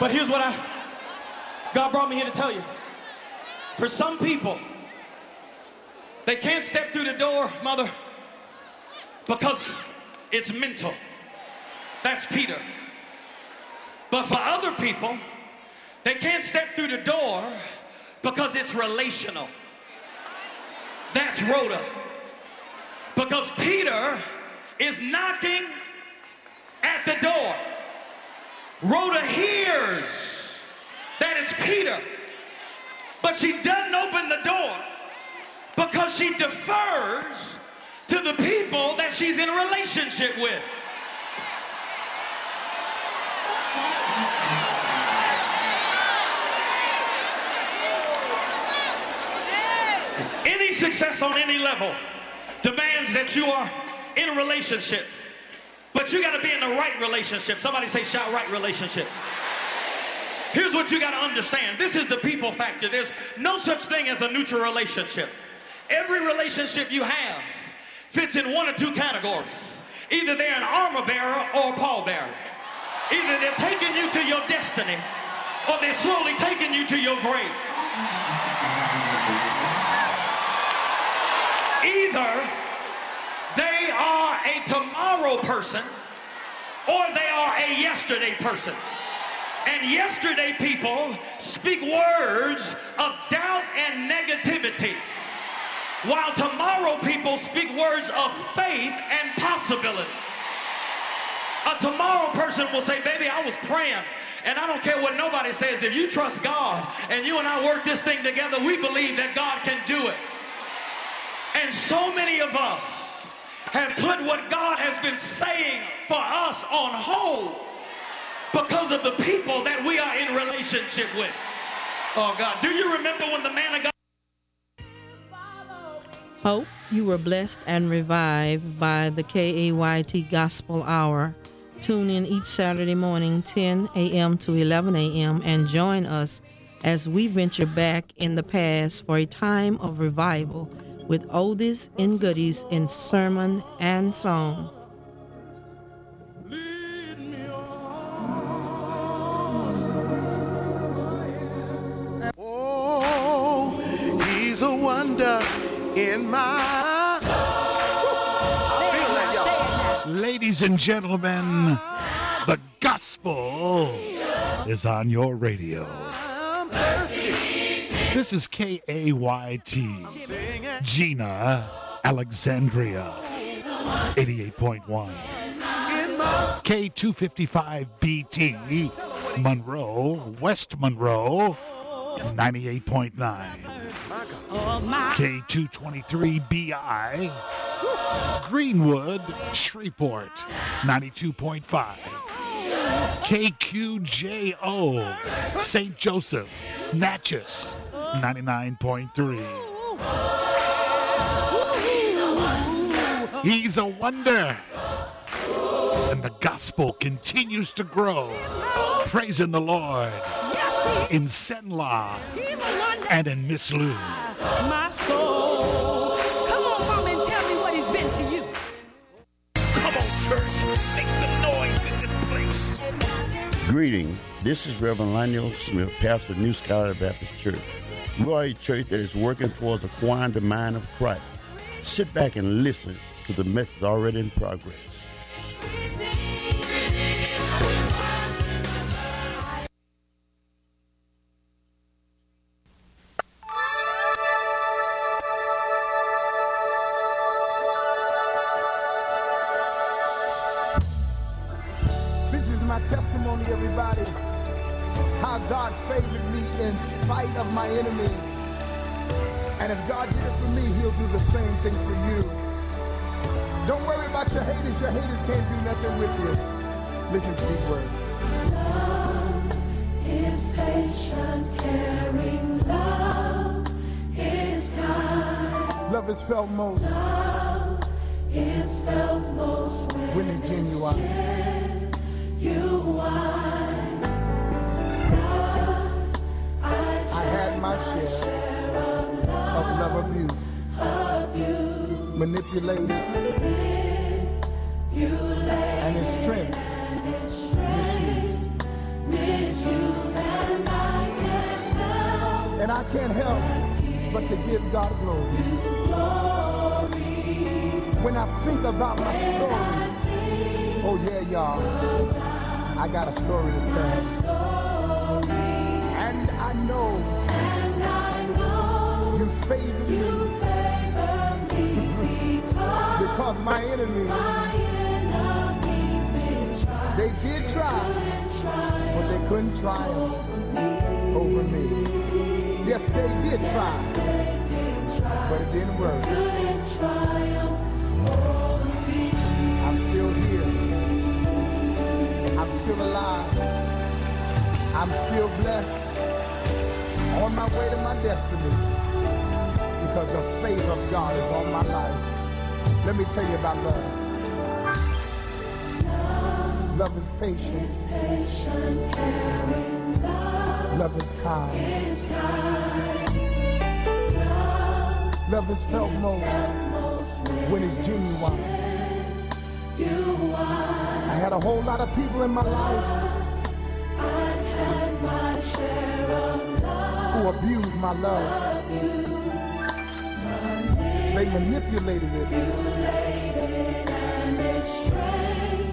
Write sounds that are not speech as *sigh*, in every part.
But here's what I, God brought me here to tell you. For some people, they can't step through the door, mother, because it's mental. That's Peter. But for other people, they can't step through the door because it's relational. That's Rhoda. Because Peter is knocking at the door. Rhoda hears that it's Peter, but she doesn't open the door because she defers to the people that she's in a relationship with. Any success on any level demands that you are in a relationship. But you got to be in the right relationship. Somebody say, shout right relationships. Here's what you got to understand this is the people factor. There's no such thing as a neutral relationship. Every relationship you have fits in one or two categories. Either they're an armor bearer or a pallbearer. Either they're taking you to your destiny or they're slowly taking you to your grave. Either are a tomorrow person or they are a yesterday person. And yesterday people speak words of doubt and negativity. While tomorrow people speak words of faith and possibility. A tomorrow person will say, baby, I was praying. And I don't care what nobody says. If you trust God and you and I work this thing together, we believe that God can do it. And so many of us have put what God has been saying for us on hold because of the people that we are in relationship with. Oh God, do you remember when the man of God Hope you were blessed and revived by the KAYT Gospel Hour. Tune in each Saturday morning, 10 a.m. to 11 a.m., and join us as we venture back in the past for a time of revival with oldies and goodies in sermon and song. Oh, he's a wonder in my Ladies and gentlemen, the gospel is on your radio. This is K A Y T, Jena, Alexandria, 88.1. K255BT, Monroe, West Monroe, 98.9. K223BI, Greenwood, Shreveport, 92.5. KQJO, St. Joseph, Natchez, 99.3. He's a wonder. And the gospel continues to grow. Praising the Lord in Cenla and in Miss Lou. My soul. Come on, mom, and tell me what he's been to you. Come on, church. Make some noise in this place. Greeting. This is Reverend Lionel Smith, pastor of New Scholar Baptist Church. We are a church that is working towards acquiring the mind of Christ. Sit back and listen to the message already in progress. Felt most when, it's genuine. I had my share of love abuse, manipulated, and its strength misused. And I can't help but to give God glory. When I think about my story, oh yeah, y'all, I got a story to tell. And I know you favor me because my enemies, they did try, but they couldn't triumph over me. Yes, they did try, but it didn't work. Alive. I'm still blessed. On my way to my destiny. Because the favor of God is on my life. Let me tell you about love. Love is patient. Love is kind. Love is felt most when it's genuine. I had a whole lot of people in my life who abused my love. They manipulated it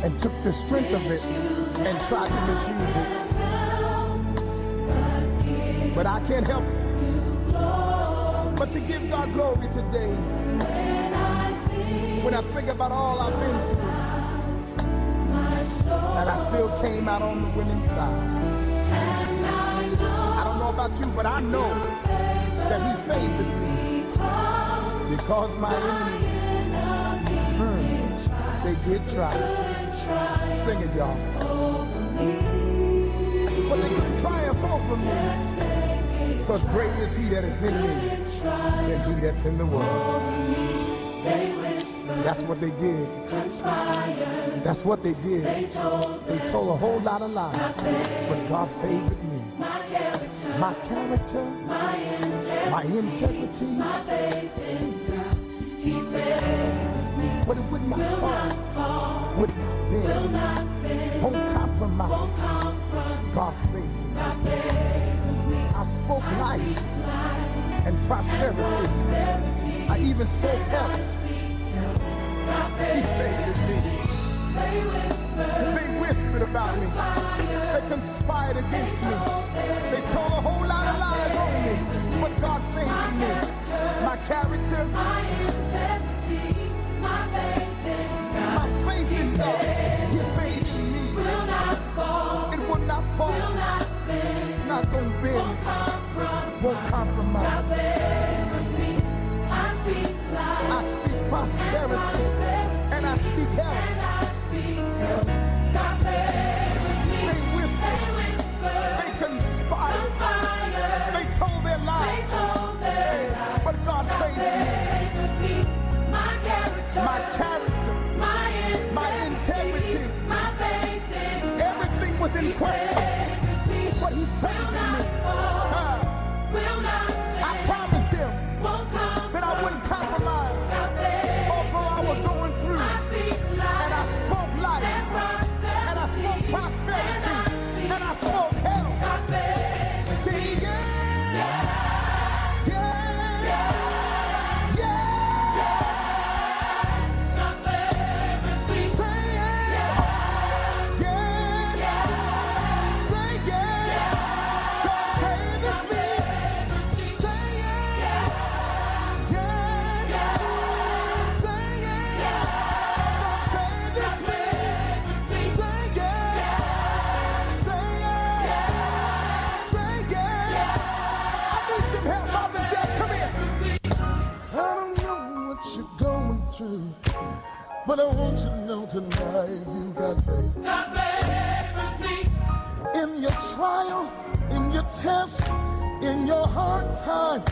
and took the strength of it and tried to misuse it. But I can't help but to give God glory today. When I think about all I've been through, and I still came out on the winning side. I don't know about you, but I know that He favored me because my enemies, hmm, they did try. Sing it, y'all. But they couldn't triumph over me because great is He that is in me than He that's in the world. That's what they did. That's what they did. They told a whole lot of lies. But God favored me. My character, my character, my integrity, My integrity. My faith in God. He favors me. but it would not fall, would not bend, won't compromise. God favored me. I spoke life and prosperity. I even spoke health. He favored me. They whispered about me. They conspired against me. They told a whole lot of lies on me. But God favored me. My character, my integrity, my faith in God, He favored me. Will not fall. It will not fall. Will not bend. Not gonna bend. Won't compromise. I speak prosperity and I speak health. They whispered, they conspired, they conspire. They told their lies. Hey, But God favored me. My character, my integrity, My faith everything was in question. But He favored me. You're going through, but I want you to know tonight you got faith. In your trial, in your test, in your hard time,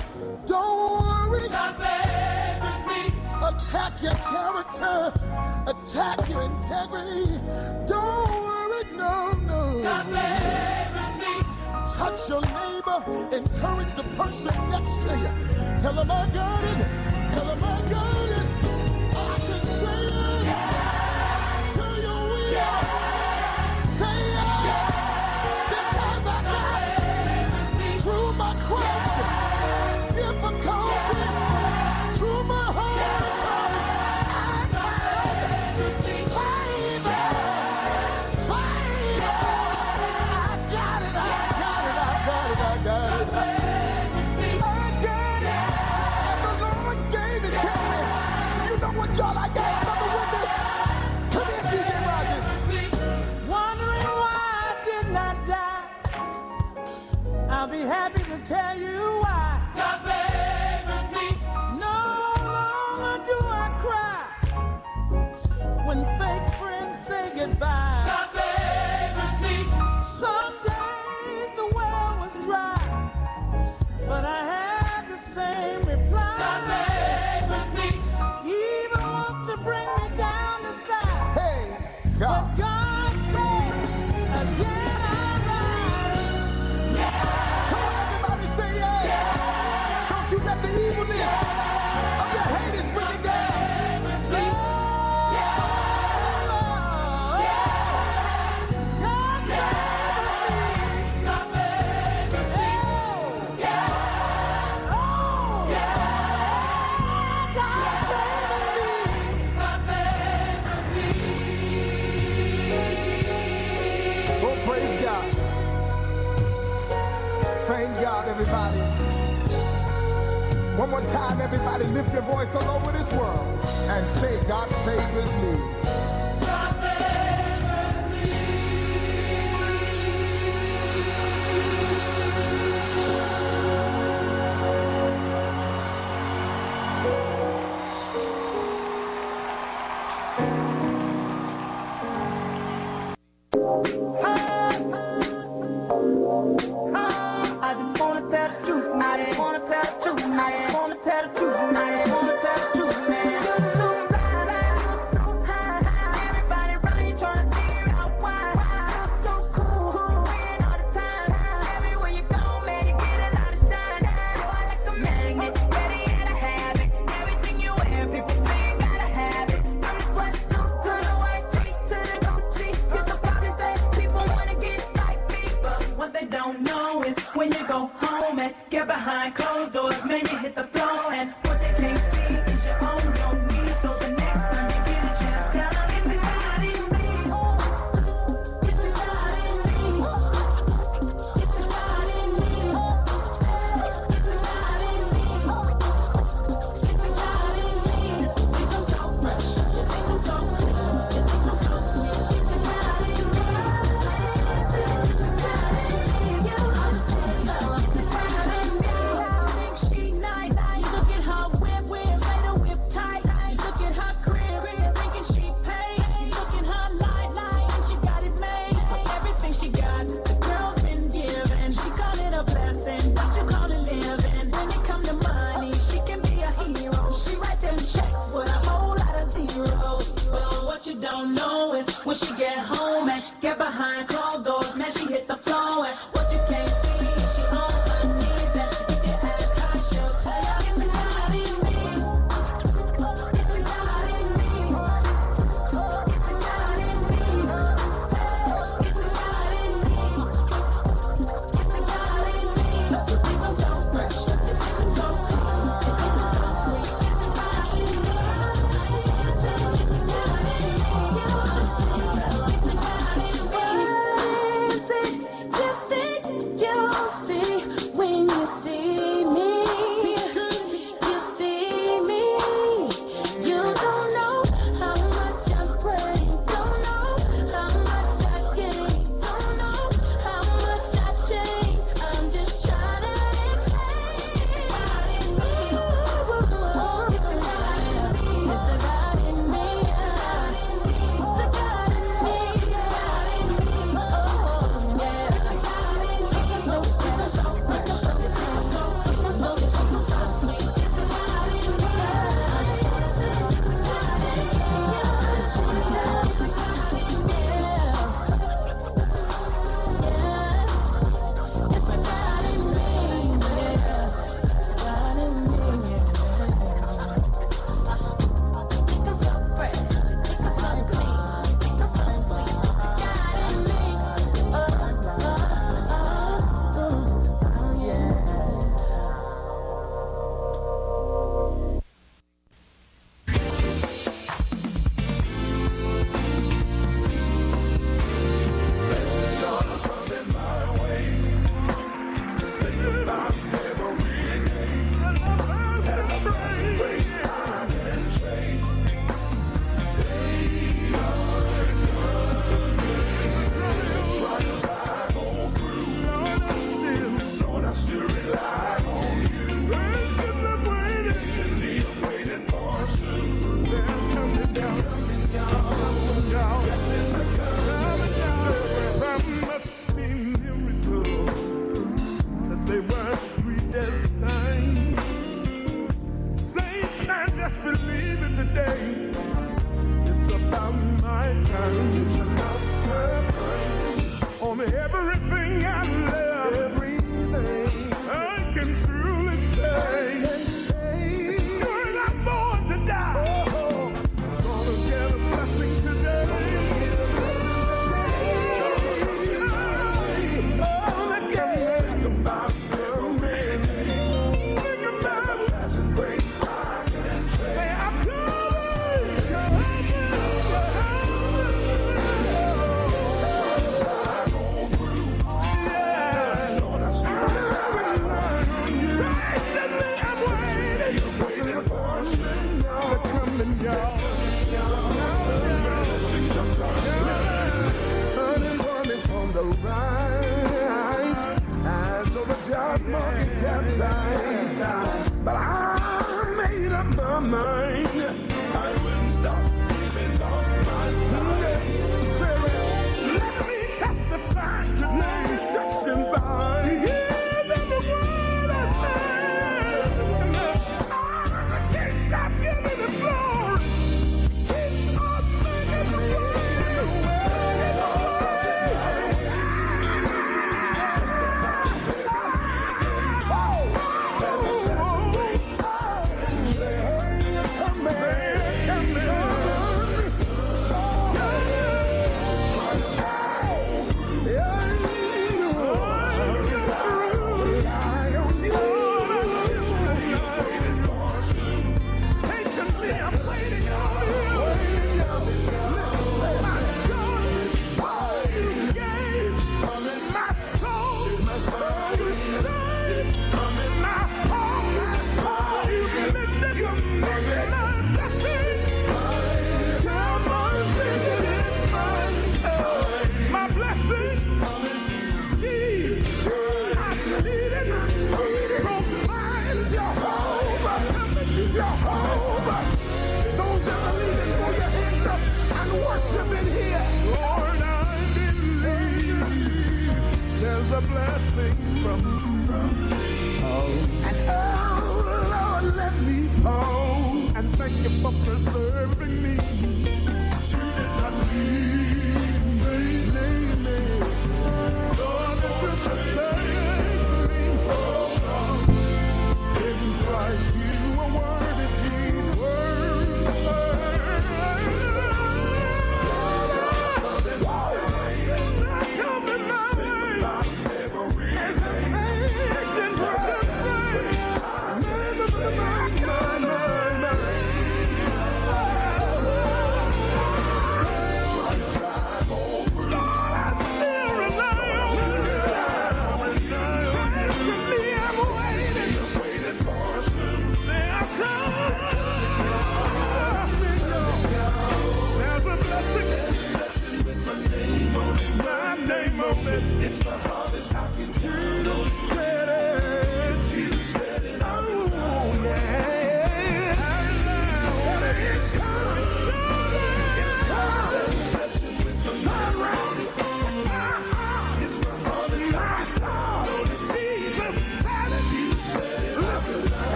don't worry. Attack your character, attack your integrity. Don't worry, no, no. Touch your neighbor, encourage the person next to you. Tell them I got it, tell them I.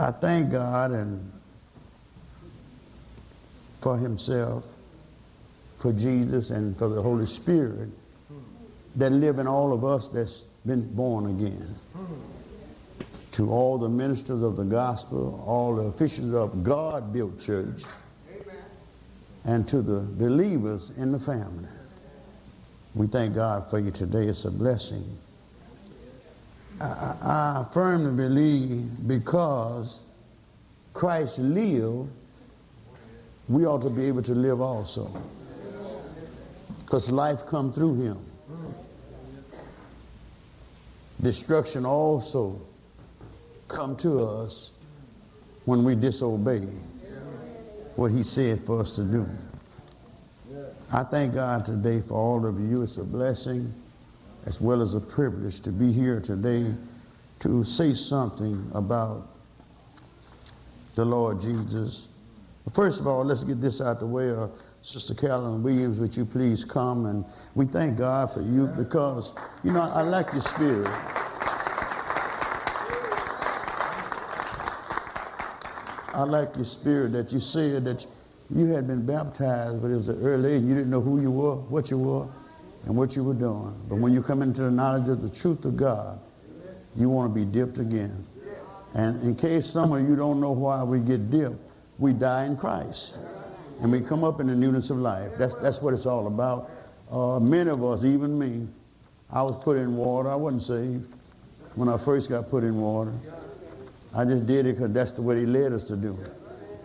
I thank God and for Himself, for Jesus, and for the Holy Spirit that live in all of us that's been born again. To all the ministers of the gospel, all the officials of God built church, and to the believers in the family. We thank God for you today. It's a blessing. I, I, firmly believe because Christ lived, we ought to be able to live also. Because life come through him. Destruction also come to us when we disobey what he said for us to do. I thank God today for all of you. It's a blessing as well as a privilege to be here today to say something about the Lord Jesus. First of all, let's get this out the way. Uh, Sister Carolyn Williams, would you please come? And we thank God for you because, you know, I like your spirit. I like your spirit that you said that you had been baptized, but it was an early age. You didn't know who you were, what you were, and what you were doing. But when you come into the knowledge of the truth of God, you want to be dipped again. And in case some of you don't know why we get dipped, we die in Christ. And we come up in the newness of life. That's, that's what it's all about. Uh, many of us, even me, I was put in water. I wasn't saved when I first got put in water. I just did it because that's the way he led us to do it.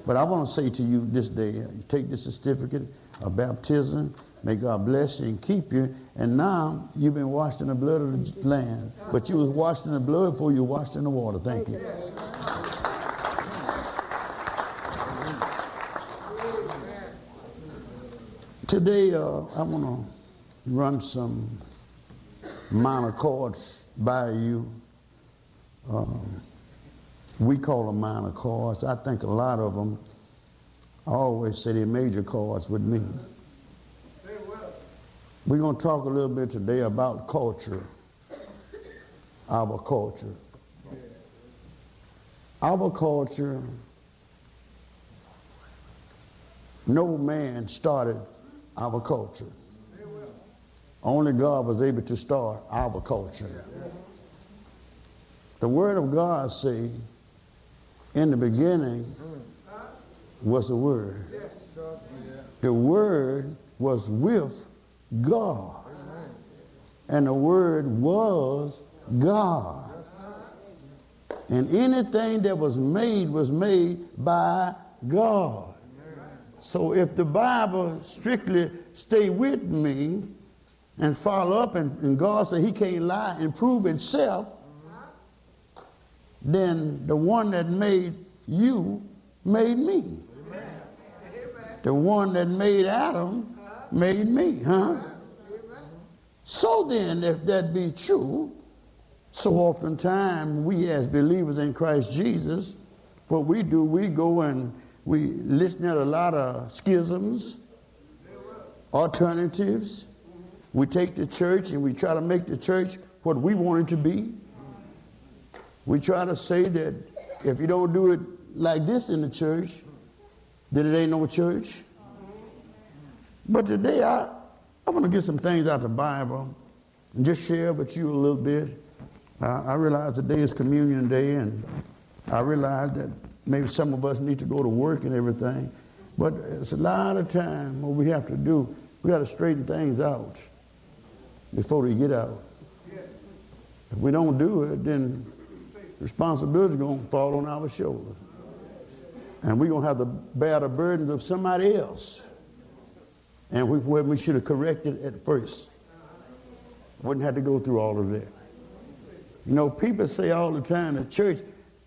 But I want to say to you this day, you take this certificate of baptism. May God bless you and keep you. And now you've been washed in the blood of the Lamb. But you was washed in the blood before you washed in the water. Thank you. Today, uh, I want to run some minor chords by you. Um, we call them minor chords. I think a lot of them, I always say they're major chords with me. We're going to talk a little bit today about culture, our culture. Our culture, no man started our culture. Only God was able to start our culture. The Word of God say, in the beginning was the Word. The Word was with God. And the Word was God. And anything that was made was made by God. So if the Bible strictly stay with me and follow up, and, and God said he can't lie and prove himself, then the one that made you made me. The one that made Adam made me, huh? So then, if that be true, so oftentimes we as believers in Christ Jesus, what we do, we go and we listen at a lot of schisms, alternatives. We take the church and we try to make the church what we want it to be. We try to say that if you don't do it like this in the church, then it ain't no church. But today I, I want to get some things out of the Bible and just share with you a little bit. I, I realize today is communion day, and I realize that maybe some of us need to go to work and everything. But it's a lot of time what we have to do. We got to straighten things out before we get out. If we don't do it, then responsibility is going to fall on our shoulders. And we're going to have to bear the burdens of somebody else. And we, well, we should have corrected at first. Wouldn't have to go through all of that. You know, people say all the time the church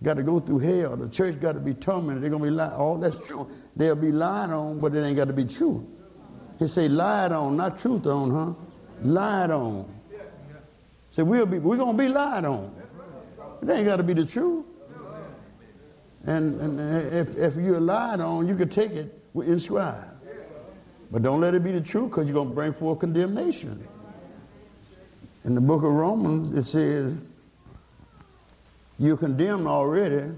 got to go through hell. The church got to be tormented. They're going to be lied. All oh, that's true. They'll be lied on, but it ain't got to be true. He say lied on, not truth on, huh? Lied on. Say we'll be, we're going to be lied on. It ain't got to be the truth. And, and if, if you're lied on, you can take it in scribe. But don't let it be the truth because you're going to bring forth condemnation. In the book of Romans, it says, you're condemned already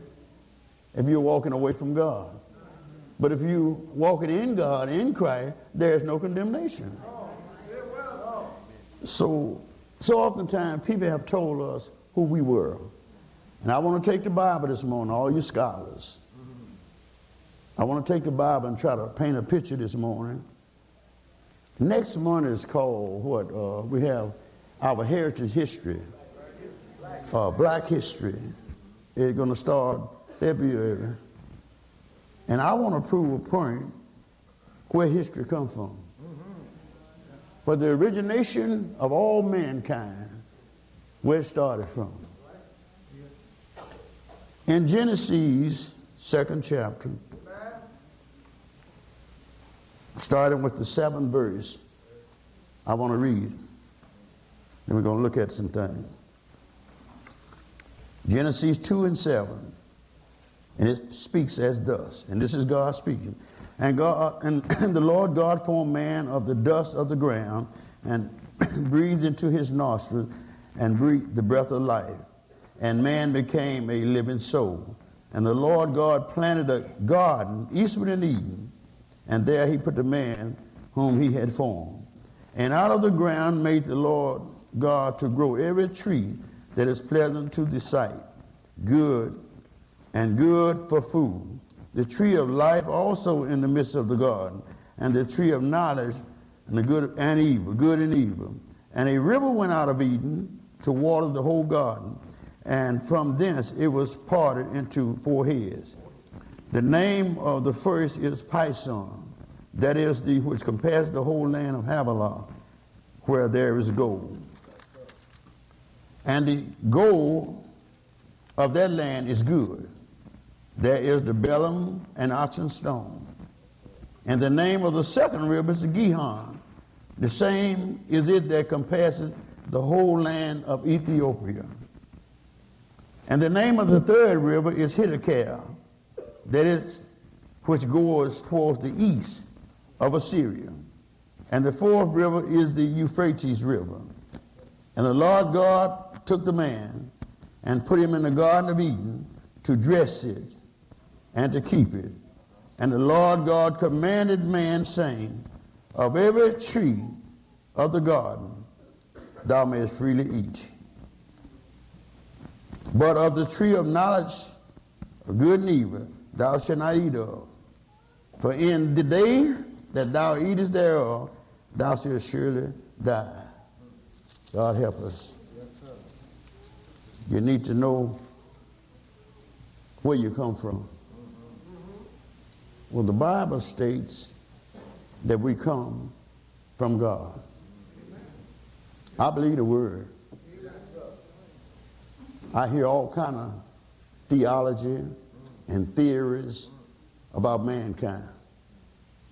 if you're walking away from God. But if you're walking in God, in Christ, there's no condemnation. So So oftentimes people have told us who we were. And I want to take the Bible this morning, all you scholars. I want to take the Bible and try to paint a picture this morning. Next month is called what? Uh, we have our heritage history, uh, black history. It's going to start February. And I want to prove a point where history comes from. For the origination of all mankind, where it started from. In Genesis, second chapter, starting with the seventh verse, I want to read. Then we're going to look at some things. Genesis 2 and 7. And it speaks as thus. And this is God speaking. And God uh, and, and *clears throat* the Lord God formed man of the dust of the ground and *clears throat* breathed into his nostrils and breathed the breath of life. And man became a living soul. And the Lord God planted a garden eastward in Eden, and there he put the man whom he had formed. And out of the ground made the Lord God to grow every tree that is pleasant to the sight, good and good for food. The tree of life also in the midst of the garden, and the tree of knowledge and the good and evil, good and evil. And a river went out of Eden to water the whole garden, and from thence it was parted into four heads. The name of the first is Pison, that is the which compares the whole land of Havilah, where there is gold. And the gold of that land is good. There is the bdellium and onyx stone. And the name of the second river is the Gihon. The same is it that compasses the whole land of Ethiopia. And the name of the third river is Hiddekel, that is which goes towards the east of Assyria. And the fourth river is the Euphrates River. And the Lord God took the man and put him in the Garden of Eden to dress it and to keep it. And the Lord God commanded man, saying, Of every tree of the garden thou mayest freely eat. But of the tree of knowledge of good and evil thou shalt not eat of. For in the day that thou eatest thereof, thou shalt surely die. God help us. You need to know where you come from. Well, the Bible states that we come from God. I believe the word. I hear all kind of theology and theories about mankind.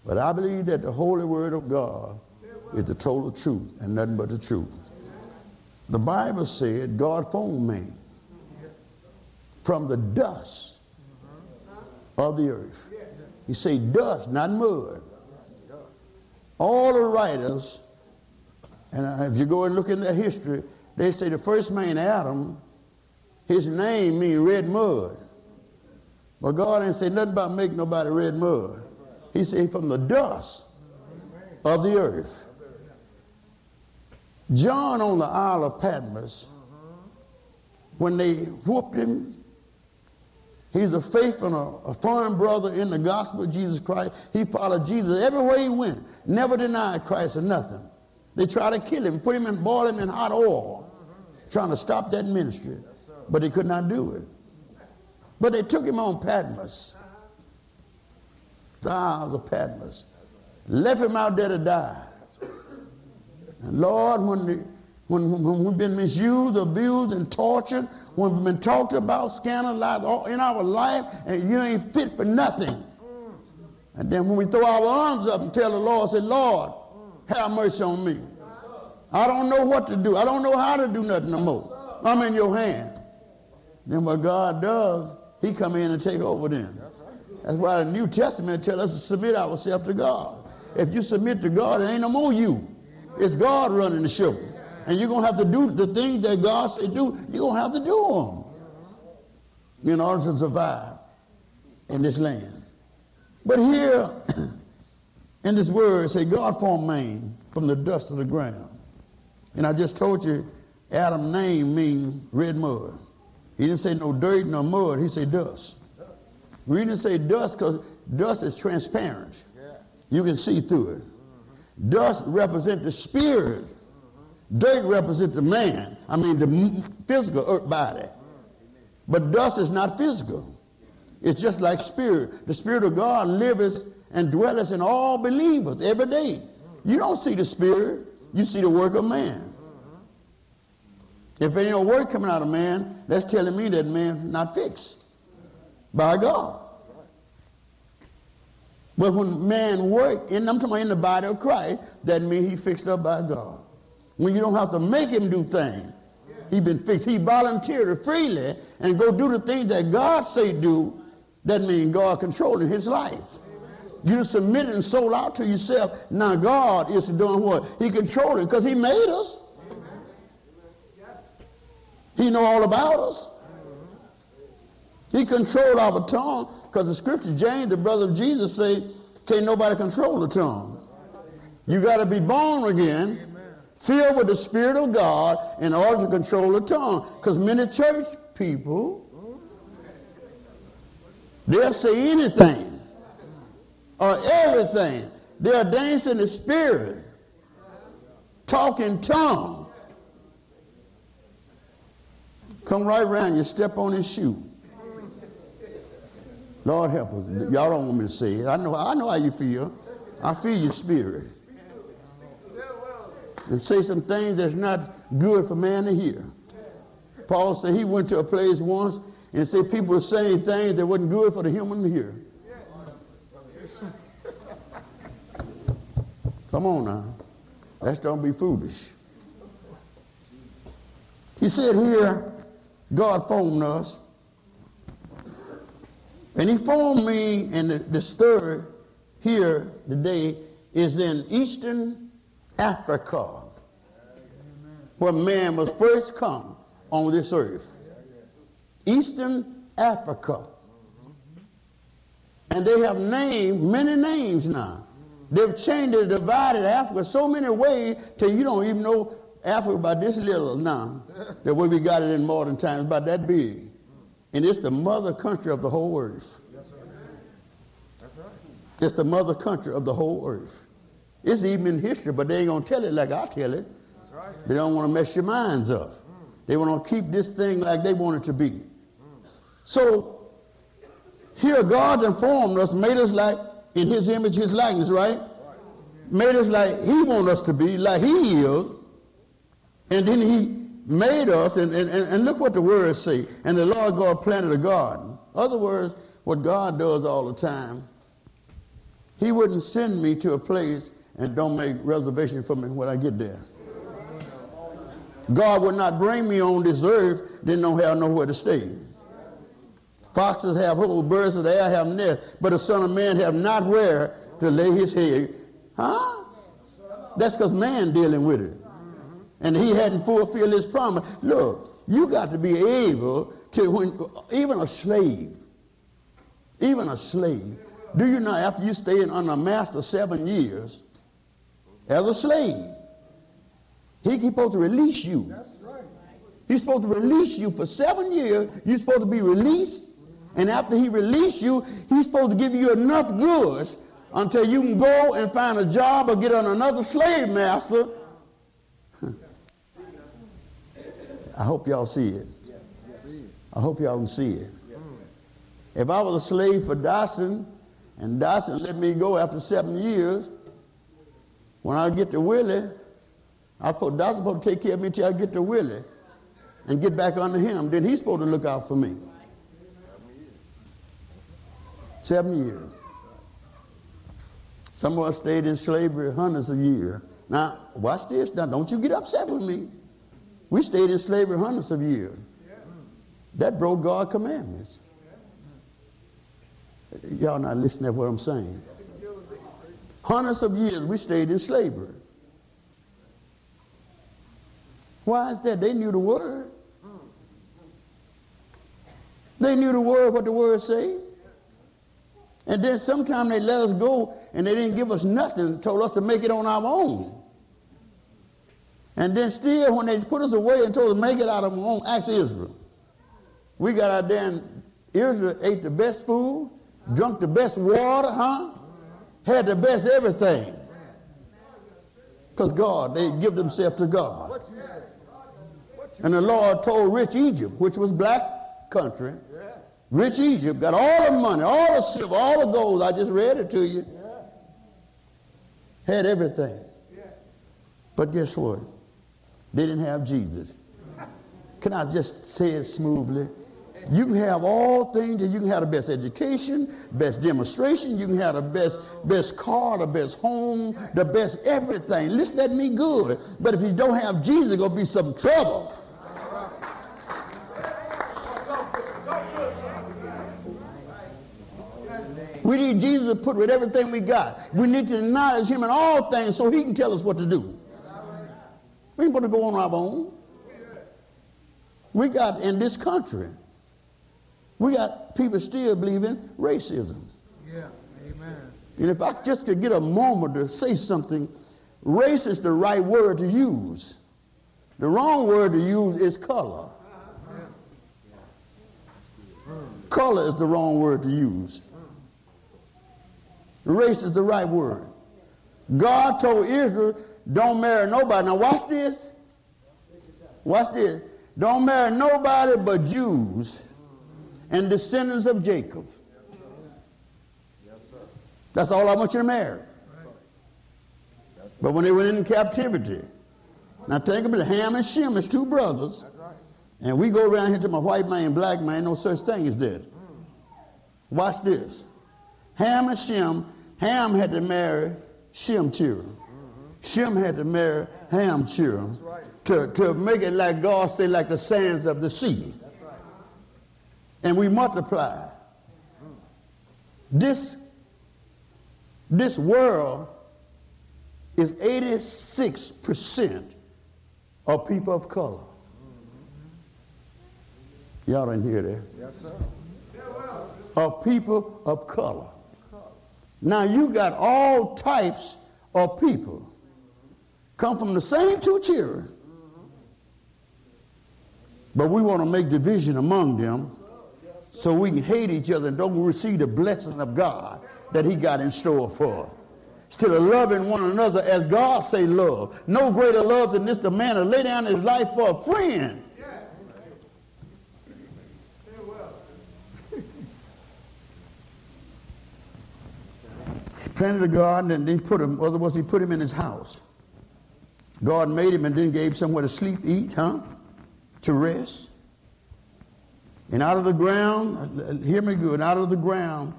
But I believe that the holy word of God is the total truth and nothing but the truth. The Bible said God formed man from the dust of the earth. He said dust, not mud. All the writers, and if you go and look in their history, they say the first man, Adam, his name means red mud. But God ain't say nothing about making nobody red mud. He said from the dust of the earth. John on the Isle of Patmos, when they whooped him, he's a faithful, a, a firm brother in the gospel of Jesus Christ. He followed Jesus everywhere he went, never denied Christ or nothing. They tried to kill him, put him in, boil him in hot oil, trying to stop that ministry, but they could not do it. But they took him on Patmos, the Isles of Patmos, left him out there to die. And Lord, when, the, when, when we've been misused, abused, and tortured, when we've been talked about, scandalized all in our life, and you ain't fit for nothing. And then when we throw our arms up and tell the Lord, say, Lord, have mercy on me. I don't know what to do. I don't know how to do nothing no more. I'm in your hand. Then what God does, he come in and take over then. That's why the New Testament tells us to submit ourselves to God. If you submit to God, it ain't no more you. It's God running the show. And you're going to have to do the things that God said do. You're going to have to do them in order to survive in this land. But here *clears throat* in this word, say God formed man from the dust of the ground. And I just told you Adam's name means red mud. He didn't say no dirt, no mud. He said dust. We didn't say dust because dust is transparent. You can see through it. Dust represents the spirit. Dirt represents the man. I mean the physical earth body. But dust is not physical. It's just like spirit. The spirit of God liveth and dwelleth in all believers every day. You don't see the spirit, you see the work of man. If ain't no work coming out of man, that's telling me that man not fixed by God. But when man work, and I'm talking about in the body of Christ, that means he fixed up by God. When you don't have to make him do things, he been fixed. He volunteered freely and go do the things that God say do. That means God controlling his life. You submitted and sold out to yourself. Now God is doing what? He controlling because he made us. He know all about us. He controlled our tongue because the scripture, James, the brother of Jesus, say, can't nobody control the tongue. You got to be born again, filled with the Spirit of God in order to control the tongue. Because many church people, they'll say anything or everything. They'll dance in the Spirit, talking tongue. Come right around, you step on his shoe. Lord help us. Y'all don't want me to say it. I know, I know how you feel. I feel your spirit. And say some things that's not good for man to hear. Paul said he went to a place once and said people were saying things that wasn't good for the human to hear. Come on now. Let's don't be foolish. He said here, God formed us and he formed me, and the, the story here today is in Eastern Africa, where man was first come on this earth. Eastern Africa. And they have named many names now. They've changed and divided Africa so many ways till you don't even know Africa about this little now. The way we got it in modern times, about that big. And it's the mother country of the whole earth. It's the mother country of the whole earth. It's even in history, but they ain't going to tell it like I tell it. Right. They don't want to mess your minds up. They want to keep this thing like they want it to be. So, here God informed us, made us like in his image, his likeness, right? Made us like he wants us to be, like he is. And then he made us, and, and, and look what the words say. And the Lord God planted a garden. Other words, what God does all the time, he wouldn't send me to a place and don't make reservation for me when I get there. God would not bring me on this earth, then don't have nowhere to stay. Foxes have holes, birds of the air have nests, but the Son of Man have not where to lay his head. Huh? That's because man dealing with it. And he hadn't fulfilled his promise. Look, you got to be able to, when, even a slave, even a slave, do you know after you stay in under a master seven years as a slave, he's supposed to release you. That's right. He's supposed to release you for seven years. You're supposed to be released. And after he released you, he's supposed to give you enough goods until you can go and find a job or get on another slave master. I hope y'all see it. I hope y'all can see it. If I was a slave for Dawson, and Dawson let me go after seven years, when I get to Willie, I put Dawson supposed to take care of me till I get to Willie and get back under him. Then he's supposed to look out for me. Seven years. Some of us stayed in slavery hundreds of years. Now, watch this. Now, don't you get upset with me. We stayed in slavery hundreds of years. That broke God's commandments. Y'all not listening to what I'm saying. Hundreds of years we stayed in slavery. Why is that? They knew the word. They knew the word, what the word say. And then sometime they let us go and they didn't give us nothing, told us to make it on our own. And then still, when they put us away and told us to make it out of our own, ask Israel. We got out there and Israel ate the best food, drunk the best water, huh? Had the best everything. Because God, they give themselves to God. And the Lord told rich Egypt, which was black country, rich Egypt got all the money, all the silver, all the gold. I just read it to you. Had everything. But guess what? They didn't have Jesus. Can I just say it smoothly? You can have all things, and you can have the best education, best demonstration, you can have the best, best car, the best home, the best everything. Listen at me good. But if you don't have Jesus, there's gonna be some trouble. We need Jesus to put with everything we got. We need to acknowledge him in all things so he can tell us what to do. We ain't going to go on our own. We got in this country, we got people still believing racism. Yeah, amen. And if I just could get a moment to say something, race is the right word to use. The wrong word to use is color. Color is the wrong word to use. Race is the right word. God told Israel, don't marry nobody. Now watch this. Watch this. Don't marry nobody but Jews and descendants of Jacob. That's all I want you to marry. But when they went into captivity, now think about it, Ham and Shem is two brothers. And we go around here to my white man, and black man, no such thing as that. Watch this. Ham and Shem, Ham had to marry Shem children. Shem had to marry Ham children to, to make it like God said, like the sands of the sea. And we multiply. This, this world is 86% of people of color. Mm-hmm. Y'all didn't hear that. Yes, sir. Of people of color. Now you got all types of people come from the same two children. But we want to make division among them so we can hate each other and don't receive the blessing of God that he got in store for us. Instead of loving one another as God say love. No greater love than this the man to lay down his life for a friend. Planted a garden and then put him, otherwise he put him in his house. God made him and then gave somewhere to sleep, eat, huh? To rest. And out of the ground, uh, hear me good, out of the ground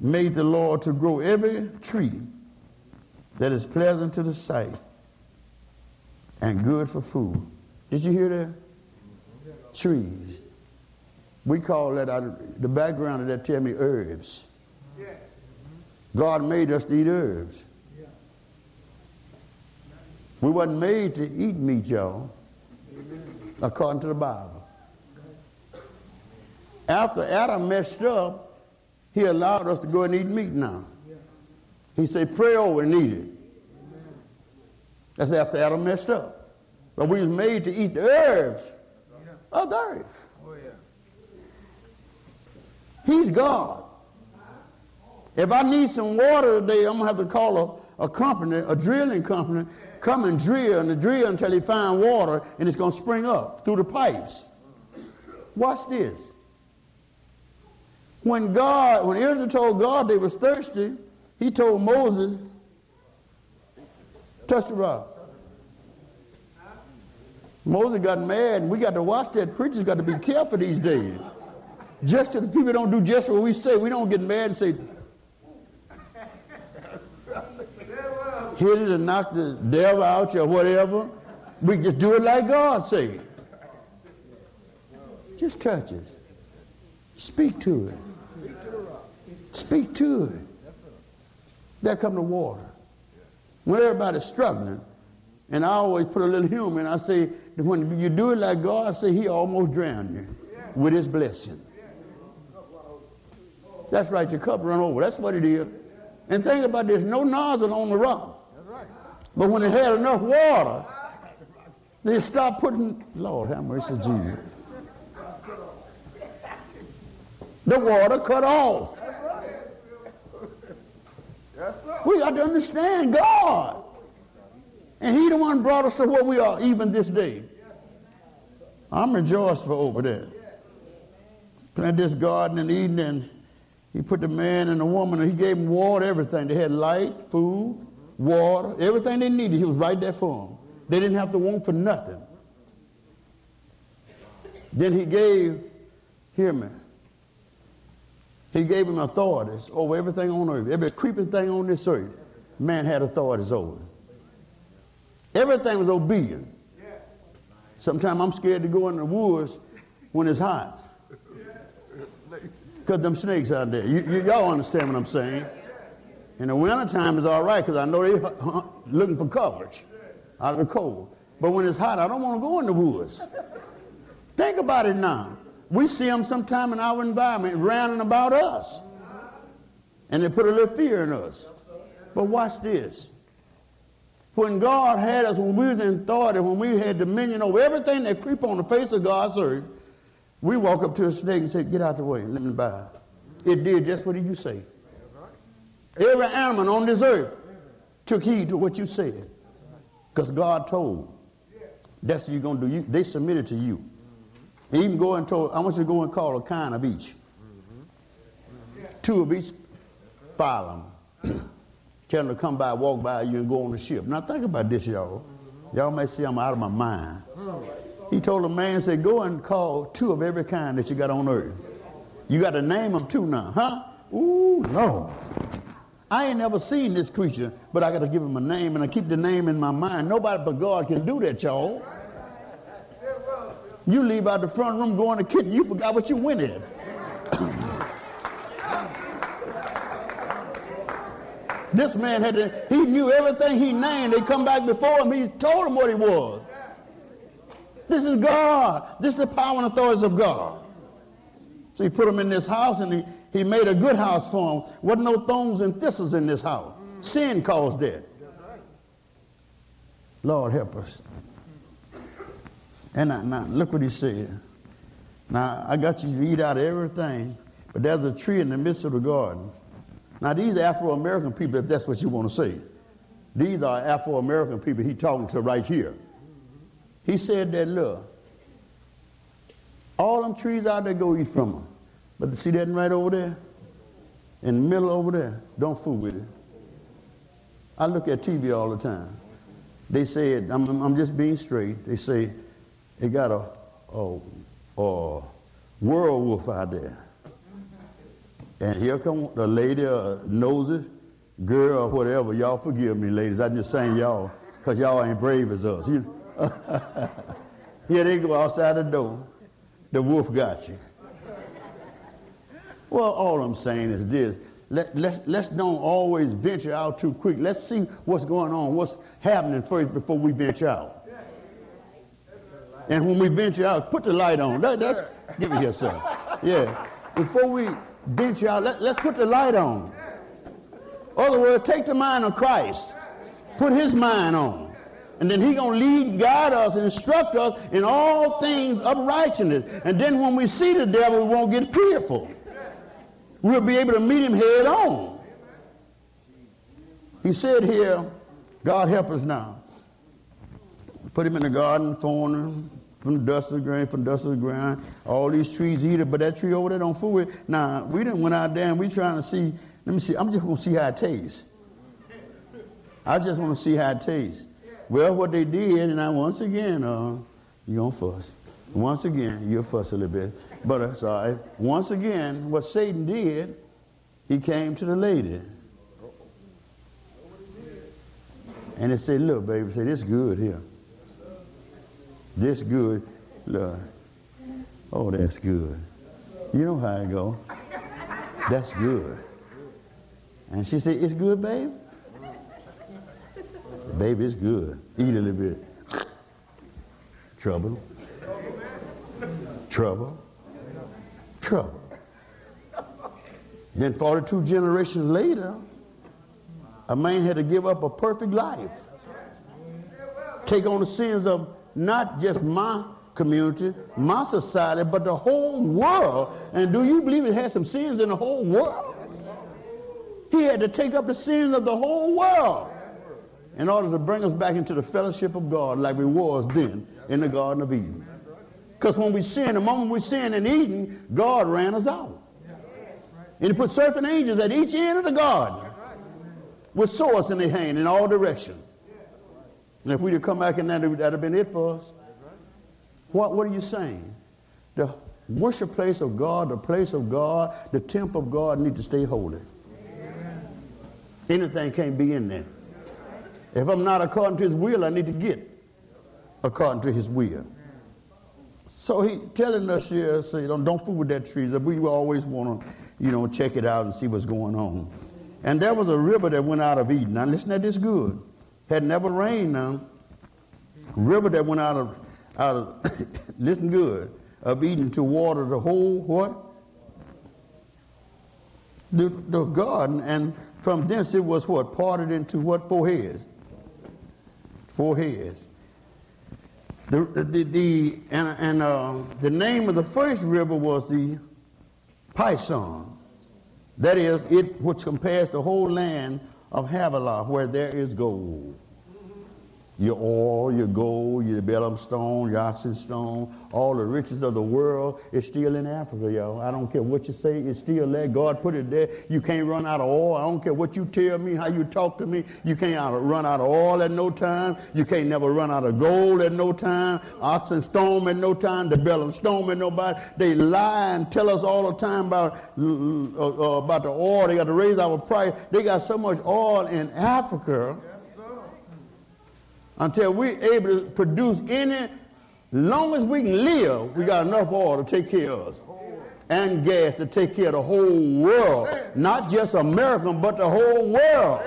made the Lord to grow every tree that is pleasant to the sight and good for food. Did you hear that? Trees. We call that, out the background of that tell me herbs. God made us to eat herbs. We wasn't made to eat meat, y'all, according to the Bible. After Adam messed up, he allowed us to go and eat meat now. He said, pray over and eat it. That's after Adam messed up. But we was made to eat the herbs of the earth. Yeah. He's God. If I need some water today, I'm gonna have to call a, a company, a drilling company, come and drill and drill until they find water and it's gonna spring up through the pipes. Watch this. When God, when Israel told God they was thirsty, he told Moses, touch the rock. Moses got mad and we got to watch that. Preachers got to be careful these days. Just as the people don't do just what we say, we don't get mad and say, hit it and knock the devil out or whatever. We just do it like God said. Just touch it. Speak to it. Speak to it. There come the water. When everybody's struggling, and I always put a little humor in, I say, when you do it like God, I say, He almost drowned you with His blessing. That's right, your cup run over. That's what it is. And think about this no nozzle on the rock. But when it had enough water, They stopped putting, Lord have mercy, Jesus. The water cut off. We got to understand God. And He the one brought us to where we are even this day. I'm rejoiced for over there. Planted this garden in Eden and he put the man and the woman and he gave them water, everything. They had light, food, water, everything they needed. He was right there for them. They didn't have to want for nothing. Then he gave, hear me, he gave him authorities over everything on earth. Every creeping thing on this earth, man had authorities over. Everything was obedient. Sometimes I'm scared to go in the woods when it's hot. Because them snakes out there. You, you, y'all understand what I'm saying? In the wintertime, it's all right because I know they're uh, uh, looking for coverage out of the cold. But when it's hot, I don't want to go in the woods. Think about it now. We see them sometime in our environment rounding about us. And they put a little fear in us. But watch this. When God had us, when we was in authority, when we had dominion over everything that creep on the face of God's earth, we walk up to a snake and say, get out the way, let me by. It did just what did you say. Every animal on this earth took heed to what you said. Because God told. That's what you're going to do. You, they submitted to you. Even go and told, I want you to go and call a kind of each. Two of each them. *clears throat* Tell them to come by, walk by you, and go on the ship. Now think about this, y'all. Y'all may see I'm out of my mind. He told a man, said, go and call two of every kind that you got on earth. You got to name them two now, huh? Ooh, no. I ain't never seen this creature, but I got to give him a name, and I keep the name in my mind. Nobody but God can do that, y'all. You leave out the front room, go in the kitchen, you forgot what you went in. *coughs* this man had to, he knew everything he named. They come back before him, he told them what he was. This is God. This is the power and authority of God. So he put him in this house and he, he made a good house for him. Wasn't no thorns and thistles in this house. Sin caused that. Lord help us. And now, now, look what he said. Now, I got you to eat out of everything, but there's a tree in the midst of the garden. Now, these Afro American people, if that's what you want to say, these are Afro American people he talking to right here. He said that, look, all them trees out there, go eat from them. But see that right over there? In the middle over there, don't fool with it. I look at TV all the time. They said, I'm, I'm just being straight. They say, they got a, a, a werewolf out there. And here come the lady, uh, nosy girl, or whatever. Y'all forgive me, ladies. I'm just saying y'all, because y'all ain't brave as us. You, *laughs* here they go outside the door. The wolf got you. Well, all I'm saying is this. Let, let, let's don't always venture out too quick. Let's see what's going on, what's happening first before we venture out. And when we venture out, put the light on. That, that's, give it here, sir. Yeah. Before we venture out, let, let's put the light on. Other words, take the mind of Christ. Put his mind on. And then he going to lead, guide us, and instruct us in all things of righteousness. And then when we see the devil, we won't get fearful. We'll be able to meet him head on. He said here, God help us now. Put him in the garden, thorn him from the dust of the ground, from the dust of the ground. All these trees eat it, but that tree over there don't fool with. Now, we didn't went out there and we trying to see, let me see, I'm just going to see how it tastes. I just want to see how it tastes. Well, what they did, and I once again, uh, you're going to fuss. Once again, you'll fuss a little bit. But uh, sorry. Once again, what Satan did, he came to the lady. And he said, look, baby, say, this good here. This good. Look. Oh, that's good. You know how it go. That's good. And she said, it's good, babe? Said, baby, it's good. Eat a little bit. Trouble. Trouble. Trouble. Then 42 generations later, a man had to give up a perfect life. Take on the sins of not just my community, my society, but the whole world. And do you believe it had some sins in the whole world? He had to take up the sins of the whole world in order to bring us back into the fellowship of God like we was then in the Garden of Eden. Because when we sin, the moment we sin in Eden, God ran us out. And he put certain angels at each end of the garden with swords in their hand in all directions. And if we'd have come back in that, that'd have been it for us. What, what are you saying? The worship place of God, the place of God, the temple of God need to stay holy. Anything can't be in there. If I'm not according to his will, I need to get according to his will. So he telling us here, say, don't, don't fool with that tree. We always want to, you know, check it out and see what's going on. And there was a river that went out of Eden. Now listen to this good. Had never rained now. River that went out of, out of *coughs* listen good, of Eden to water the whole what? The, the garden. And from thence it was what? Parted into what? Four heads. Four heads. The, the, the, and and uh, the name of the first river was the Pison. That is, it which compares the whole land of Havilah, where there is gold. Your oil, your gold, your Bdellium stone, your onyx stone, all the riches of the world is still in Africa, y'all. I don't care what you say, it's still there. God put it there. You can't run out of oil. I don't care what you tell me, how you talk to me. You can't run out of oil at no time. You can't never run out of gold at no time. Onyx stone at no time. The Bdellium stone at nobody. They lie and tell us all the time about, uh, uh, about the oil. They got to raise our price. They got so much oil in Africa until we're able to produce any, long as we can live, we got enough oil to take care of us. And gas to take care of the whole world. Not just America, but the whole world.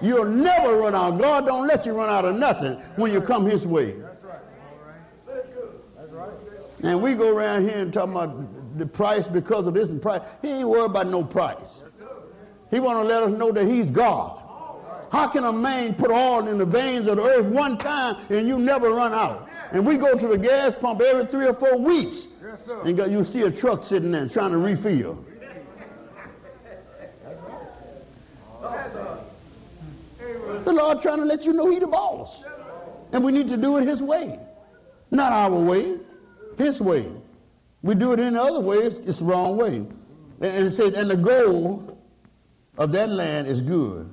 You'll never run out. God don't let you run out of nothing when you come his way. And we go around here and talk about the price because of this and price. He ain't worried about no price. He want to let us know that he's God. How can a man put oil in the veins of the earth one time and you never run out? And we go to the gas pump every three or four weeks. And you see a truck sitting there trying to refill. The Lord trying to let you know He the boss. And we need to do it His way. Not our way, His way. We do it in other ways, it's the wrong way. And and it said, and the goal of that land is good.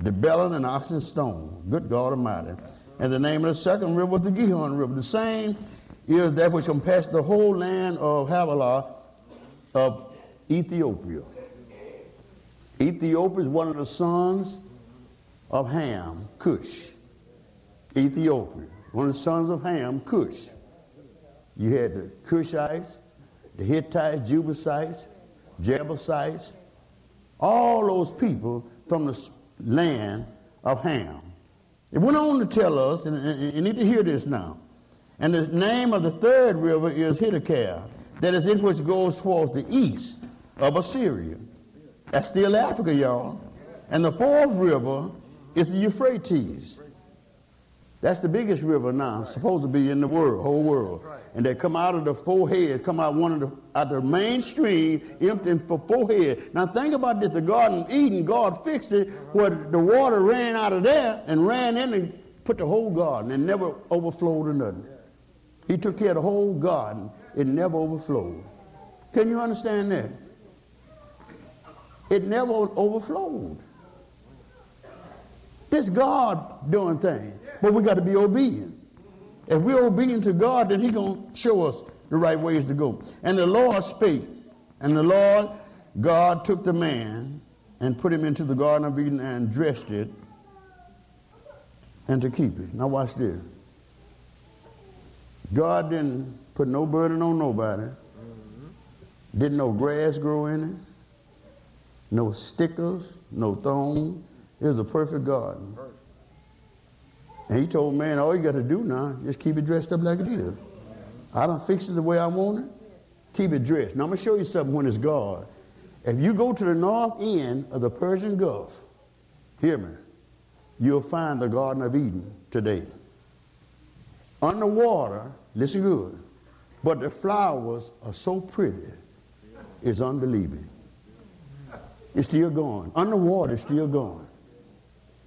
The Bdellium and Onyx Stone. Good God Almighty. And the name of the second river was the Gihon River. The same is that which compassed the whole land of Havilah of Ethiopia. Ethiopia is one of the sons of Ham, Cush. Ethiopia, one of the sons of Ham, Cush. You had the Cushites, the Hittites, Jebusites, Jebusites, all those people from the land of Ham. It went on to tell us, and, and- and you need to hear this now. And the name of the third river is Hiddekel, that is it which goes towards the east of Assyria. That's still Africa, y'all. And the fourth river is the Euphrates. That's the biggest river now, supposed to be in the world, whole world. And they come out of the four heads, come out one of the out the main stream, emptying for four heads. Now think about this: the Garden of Eden, God fixed it where the water ran out of there and ran in and put the whole garden and never overflowed or nothing. He took care of the whole garden; it never overflowed. Can you understand that? It never overflowed. This God doing things, but we got to be obedient. If we're obedient to God, then He gonna show us the right ways to go. And the Lord spake, and the Lord God took the man and put him into the Garden of Eden and dressed it, and to keep it. Now watch this. God didn't put no burden on nobody. Didn't no grass grow in it, no stickers, no thorn. It was a perfect garden. And he told man, all you got to do now is just keep it dressed up like it is. I don't fix it the way I want it. Keep it dressed. Now I'm gonna show you something when it's God. If you go to the north end of the Persian Gulf, hear me, you'll find the Garden of Eden today. Underwater, listen good, but the flowers are so pretty, it's unbelievable. It's still going. Underwater, it's still going.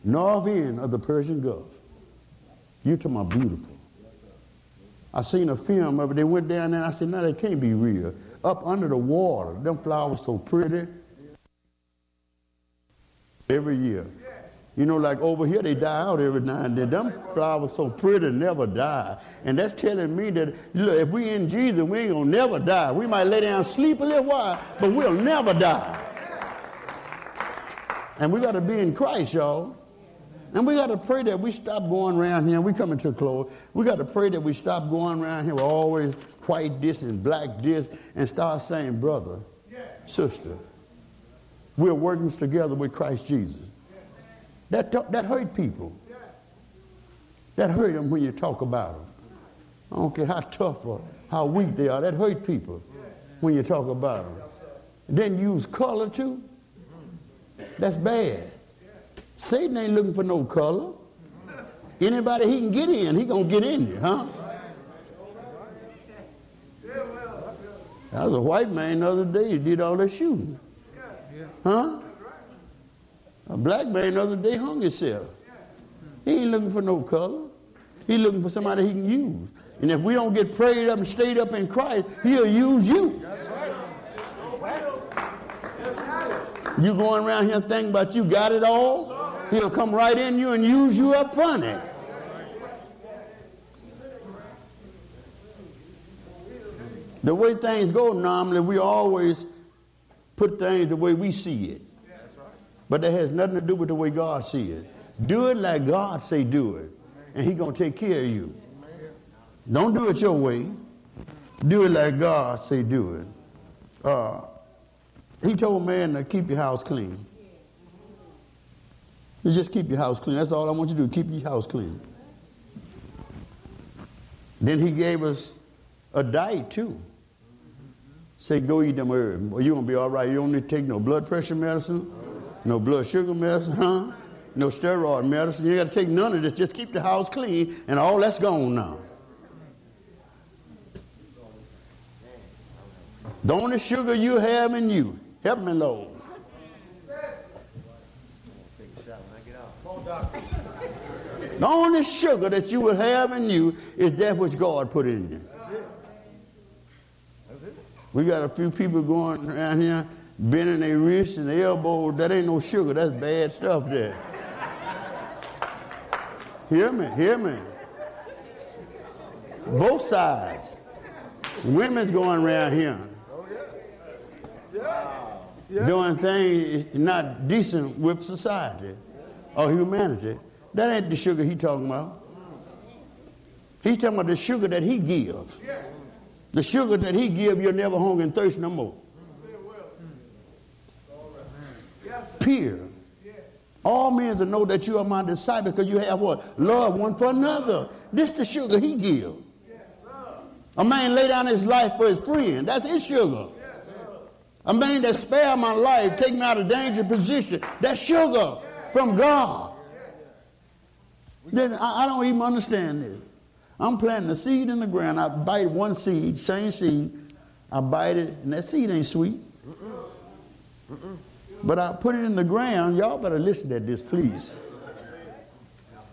North end of the Persian Gulf. You talking about beautiful. I seen a film of it. They went down there and I said, no, that can't be real. Up under the water, them flowers so pretty. Every year. You know, like over here, they die out every now and then. Them flowers so pretty, never die. And that's telling me that, look, if we in Jesus, we ain't gonna never die. We might lay down sleep a little while, but we'll never die. And we got to be in Christ, y'all. And we got to pray that we stop going around here. We coming to a close. We got to pray that we stop going around here with always white this and black this and start saying, brother, sister, we're working together with Christ Jesus. That, that hurt people. That hurt them when you talk about them. I don't care how tough or how weak they are. That hurt people when you talk about them. Then use color too. That's bad. Satan ain't looking for no color. Anybody he can get in, he gonna get in you, huh? I was a white man the other day. He did all that shooting. Huh? A black man the other day hung himself. He ain't looking for no color. He looking for somebody he can use. And if we don't get prayed up and stayed up in Christ, he'll use you. You going around here thinking about you got it all? He'll come right in you and use you up funny. The way things go normally, we always put things the way we see it. But that has nothing to do with the way God see it. Do it like God say do it. And he to take care of you. Don't do it your way. Do it like God say do it. Uh, he told man to keep your house clean. You just keep your house clean. That's all I want you to do. Keep your house clean. Then he gave us a diet too. Say, go eat them herbs. Well, you're going to be all right. You don't need to take no blood pressure medicine, no blood sugar medicine, huh? No steroid medicine. You got to take none of this. Just keep the house clean, and all that's gone now. The only sugar you have in you, help me, Lord. The only sugar that you will have in you is that which God put in you. We got a few people going around here bending their wrists and their elbows. That ain't no sugar. That's bad stuff there. hear me, hear me. Both sides. Women's going around here doing things not decent with society or humanity. That ain't the sugar he talking about. He talking about the sugar that he gives. The sugar that he give, you'll never hunger and thirst no more. Pure. All men to know that you are my disciple because you have what? Love one for another. This the sugar he give. A man lay down his life for his friend. That's his sugar. A man that spare my life, take me out of danger position. That's sugar from God. Then I, I don't even understand this. I'm planting a seed in the ground. I bite one seed, same seed. I bite it, and that seed ain't sweet. But I put it in the ground. Y'all better listen to this, please.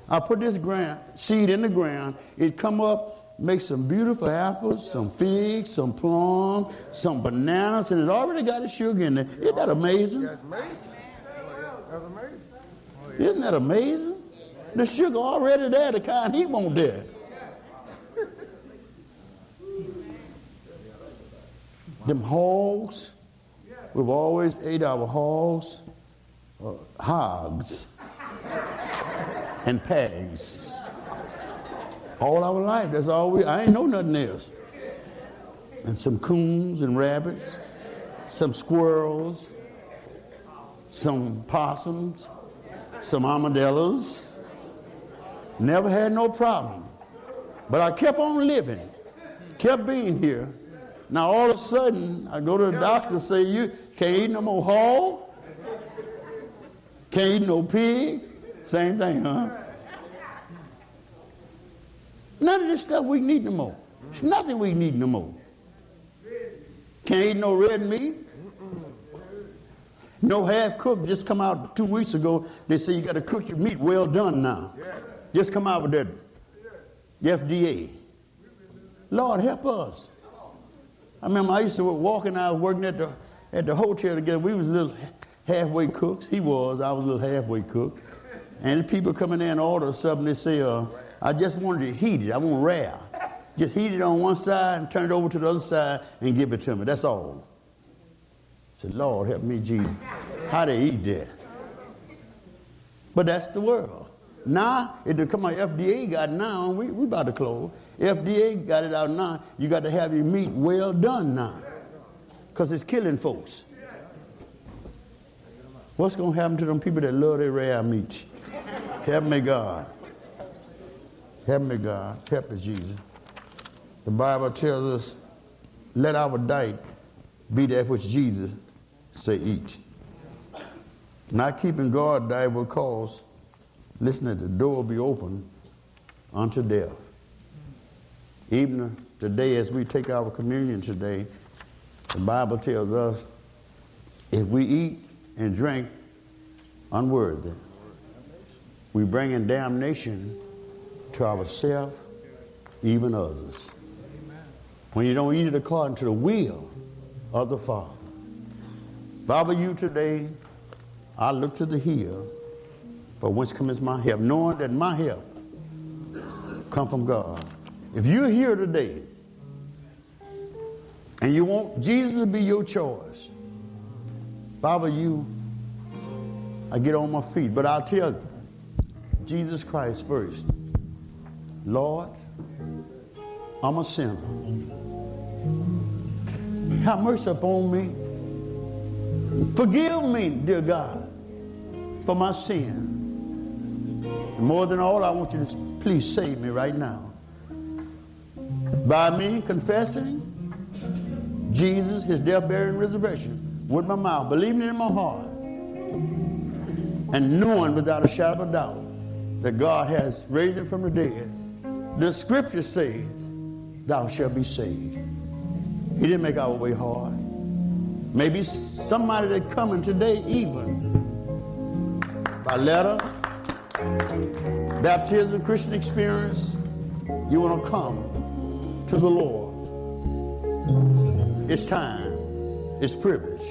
I put this ground, seed in the ground. It come up, make some beautiful apples, some figs, some plums, some bananas, and it already got its sugar in there. Isn't that amazing? That's amazing. That's amazing. Isn't that amazing? The sugar already there, the kind he want there. Them hogs, we've always ate our hogs, uh, hogs, and pigs. All our life, that's all we, I ain't know nothing else. And some coons and rabbits, some squirrels, some possums, some armadillos. Never had no problem. But I kept on living, kept being here. Now all of a sudden, I go to the doctor say, you can't eat no more hog, can't eat no pig. Same thing, huh? None of this stuff we need no more. It's nothing we need no more. Can't eat no red meat. No half cooked. Just come out two weeks ago. They say you got to cook your meat well done now. Just come out with that FDA. Lord help us. I remember I used to walk and I was working at the at the hotel together. We was little halfway cooks. He was. I was a little halfway cook. And the people coming in and order something, they say, uh, I just wanted to heat it. I want rare. Just heat it on one side and turn it over to the other side and give it to me. That's all. I said, Lord, help me, Jesus. How they eat that? But that's the world. Now, it come on, FDA got now, we, we about to close. FDA got it out now. You got to have your meat well done now. Because it's killing folks. What's going to happen to them people that love their rare meat? Help me, God. Help me, God. Help me, Jesus. The Bible tells us, let our diet be that which Jesus say eat. Not keeping God diet will cause, listen, that the door will be open unto death. Even today, as we take our communion today, the Bible tells us if we eat and drink unworthy, we bring in damnation to ourselves, even others. When you don't eat it according to the will of the Father. Father, you today, I look to the hill, for whence cometh my help, knowing that my help come from God. If you're here today and you want Jesus to be your choice, Father, you, I get on my feet, but I'll tell you, Jesus Christ first. Lord, I'm a sinner. Have mercy upon me. Forgive me, dear God, for my sin. More than all, I want you to please save me right now. By me confessing Jesus, his death, burial, and resurrection with my mouth, believing it in my heart, and knowing without a shadow of a doubt that God has raised him from the dead. The scripture says, Thou shalt be saved. He didn't make our way hard. Maybe somebody that coming today, even by letter, baptism, Christian experience, you want to come to the Lord. It's time. It's privilege.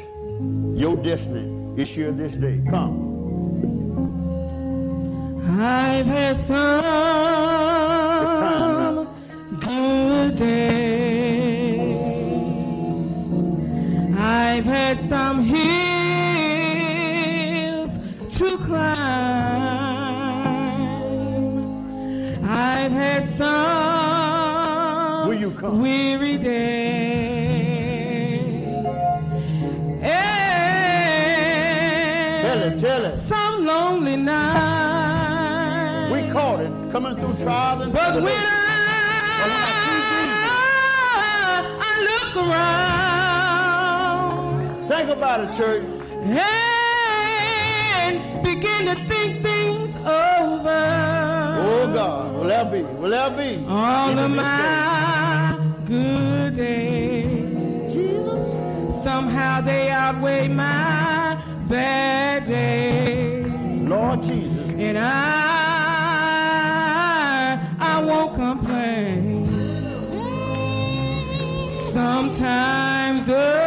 Your destiny is here this day. Come. I've had some good days. I've had some hills I've had some weary days. Eh. Tell it, tell it. Some lonely nights. We caught it coming through trials and But when tribulations. I look around Think about it, church. and begin to think that be? Will that be? All of my good days. Jesus. Somehow they outweigh my bad days. Lord Jesus. And I, I won't complain. Sometimes the